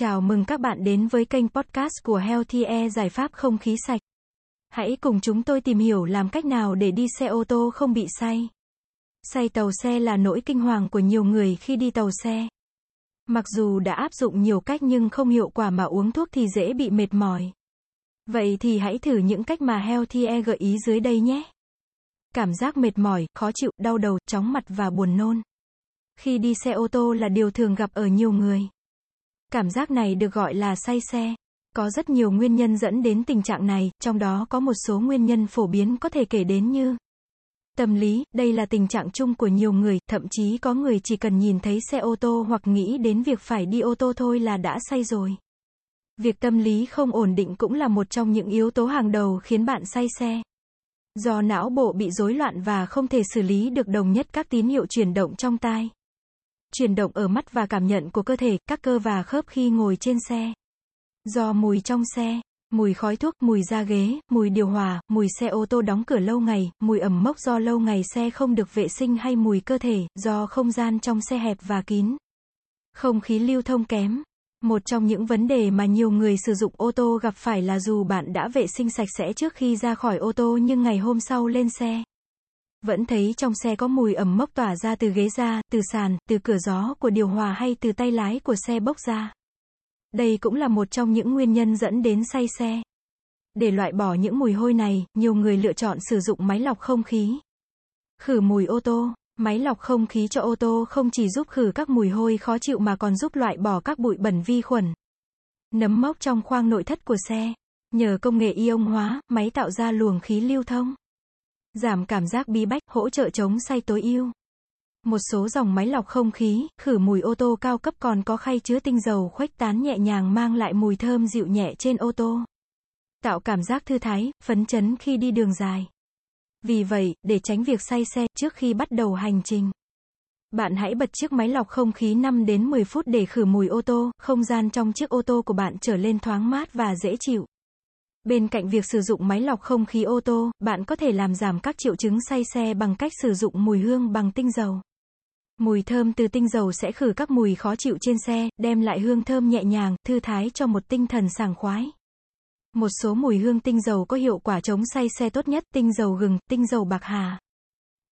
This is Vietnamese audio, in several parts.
Chào mừng các bạn đến với kênh podcast của Healthy Air giải pháp không khí sạch. Hãy cùng chúng tôi tìm hiểu làm cách nào để đi xe ô tô không bị say. Say tàu xe là nỗi kinh hoàng của nhiều người khi đi tàu xe. Mặc dù đã áp dụng nhiều cách nhưng không hiệu quả mà uống thuốc thì dễ bị mệt mỏi. Vậy thì hãy thử những cách mà Healthy Air gợi ý dưới đây nhé. Cảm giác mệt mỏi, khó chịu, đau đầu, chóng mặt và buồn nôn. Khi đi xe ô tô là điều thường gặp ở nhiều người. Cảm giác này được gọi là say xe. Có rất nhiều nguyên nhân dẫn đến tình trạng này, trong đó có một số nguyên nhân phổ biến có thể kể đến như Tâm lý, đây là tình trạng chung của nhiều người, thậm chí có người chỉ cần nhìn thấy xe ô tô hoặc nghĩ đến việc phải đi ô tô thôi là đã say rồi. Việc tâm lý không ổn định cũng là một trong những yếu tố hàng đầu khiến bạn say xe. Do não bộ bị rối loạn và không thể xử lý được đồng nhất các tín hiệu chuyển động trong tai chuyển động ở mắt và cảm nhận của cơ thể, các cơ và khớp khi ngồi trên xe. Do mùi trong xe, mùi khói thuốc, mùi da ghế, mùi điều hòa, mùi xe ô tô đóng cửa lâu ngày, mùi ẩm mốc do lâu ngày xe không được vệ sinh hay mùi cơ thể, do không gian trong xe hẹp và kín. Không khí lưu thông kém. Một trong những vấn đề mà nhiều người sử dụng ô tô gặp phải là dù bạn đã vệ sinh sạch sẽ trước khi ra khỏi ô tô nhưng ngày hôm sau lên xe, vẫn thấy trong xe có mùi ẩm mốc tỏa ra từ ghế ra, từ sàn, từ cửa gió của điều hòa hay từ tay lái của xe bốc ra. Đây cũng là một trong những nguyên nhân dẫn đến say xe. Để loại bỏ những mùi hôi này, nhiều người lựa chọn sử dụng máy lọc không khí. Khử mùi ô tô. Máy lọc không khí cho ô tô không chỉ giúp khử các mùi hôi khó chịu mà còn giúp loại bỏ các bụi bẩn vi khuẩn. Nấm mốc trong khoang nội thất của xe. Nhờ công nghệ ion hóa, máy tạo ra luồng khí lưu thông giảm cảm giác bí bách, hỗ trợ chống say tối ưu. Một số dòng máy lọc không khí, khử mùi ô tô cao cấp còn có khay chứa tinh dầu khuếch tán nhẹ nhàng mang lại mùi thơm dịu nhẹ trên ô tô. Tạo cảm giác thư thái, phấn chấn khi đi đường dài. Vì vậy, để tránh việc say xe trước khi bắt đầu hành trình, bạn hãy bật chiếc máy lọc không khí 5 đến 10 phút để khử mùi ô tô, không gian trong chiếc ô tô của bạn trở lên thoáng mát và dễ chịu. Bên cạnh việc sử dụng máy lọc không khí ô tô, bạn có thể làm giảm các triệu chứng say xe bằng cách sử dụng mùi hương bằng tinh dầu. Mùi thơm từ tinh dầu sẽ khử các mùi khó chịu trên xe, đem lại hương thơm nhẹ nhàng, thư thái cho một tinh thần sảng khoái. Một số mùi hương tinh dầu có hiệu quả chống say xe tốt nhất, tinh dầu gừng, tinh dầu bạc hà.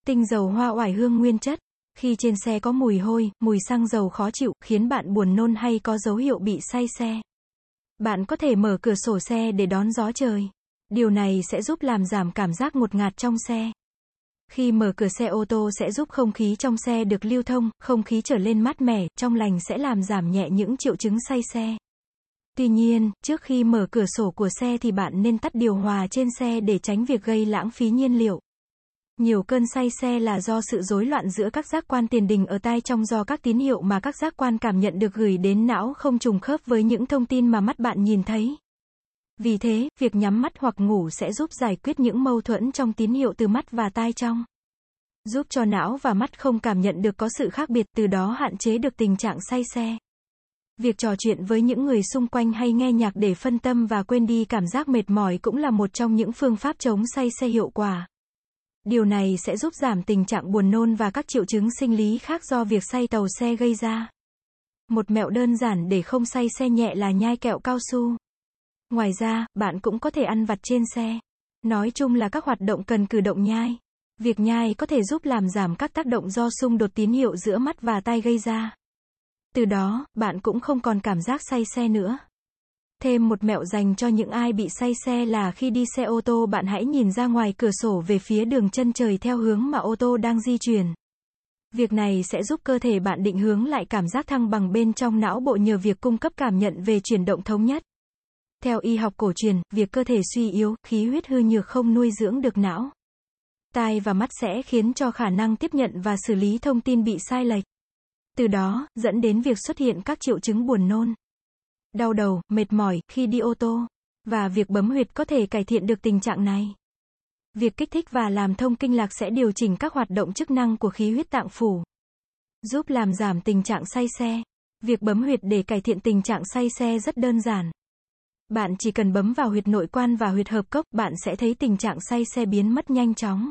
Tinh dầu hoa oải hương nguyên chất. Khi trên xe có mùi hôi, mùi xăng dầu khó chịu, khiến bạn buồn nôn hay có dấu hiệu bị say xe. Bạn có thể mở cửa sổ xe để đón gió trời. Điều này sẽ giúp làm giảm cảm giác ngột ngạt trong xe. Khi mở cửa xe ô tô sẽ giúp không khí trong xe được lưu thông, không khí trở lên mát mẻ, trong lành sẽ làm giảm nhẹ những triệu chứng say xe. Tuy nhiên, trước khi mở cửa sổ của xe thì bạn nên tắt điều hòa trên xe để tránh việc gây lãng phí nhiên liệu. Nhiều cơn say xe là do sự rối loạn giữa các giác quan tiền đình ở tai trong do các tín hiệu mà các giác quan cảm nhận được gửi đến não không trùng khớp với những thông tin mà mắt bạn nhìn thấy. Vì thế, việc nhắm mắt hoặc ngủ sẽ giúp giải quyết những mâu thuẫn trong tín hiệu từ mắt và tai trong. Giúp cho não và mắt không cảm nhận được có sự khác biệt, từ đó hạn chế được tình trạng say xe. Việc trò chuyện với những người xung quanh hay nghe nhạc để phân tâm và quên đi cảm giác mệt mỏi cũng là một trong những phương pháp chống say xe hiệu quả. Điều này sẽ giúp giảm tình trạng buồn nôn và các triệu chứng sinh lý khác do việc say tàu xe gây ra. Một mẹo đơn giản để không say xe nhẹ là nhai kẹo cao su. Ngoài ra, bạn cũng có thể ăn vặt trên xe. Nói chung là các hoạt động cần cử động nhai. Việc nhai có thể giúp làm giảm các tác động do xung đột tín hiệu giữa mắt và tai gây ra. Từ đó, bạn cũng không còn cảm giác say xe nữa. Thêm một mẹo dành cho những ai bị say xe là khi đi xe ô tô bạn hãy nhìn ra ngoài cửa sổ về phía đường chân trời theo hướng mà ô tô đang di chuyển. Việc này sẽ giúp cơ thể bạn định hướng lại cảm giác thăng bằng bên trong não bộ nhờ việc cung cấp cảm nhận về chuyển động thống nhất. Theo y học cổ truyền, việc cơ thể suy yếu, khí huyết hư nhược không nuôi dưỡng được não. Tai và mắt sẽ khiến cho khả năng tiếp nhận và xử lý thông tin bị sai lệch. Từ đó, dẫn đến việc xuất hiện các triệu chứng buồn nôn đau đầu, mệt mỏi khi đi ô tô. Và việc bấm huyệt có thể cải thiện được tình trạng này. Việc kích thích và làm thông kinh lạc sẽ điều chỉnh các hoạt động chức năng của khí huyết tạng phủ. Giúp làm giảm tình trạng say xe. Việc bấm huyệt để cải thiện tình trạng say xe rất đơn giản. Bạn chỉ cần bấm vào huyệt nội quan và huyệt hợp cốc, bạn sẽ thấy tình trạng say xe biến mất nhanh chóng.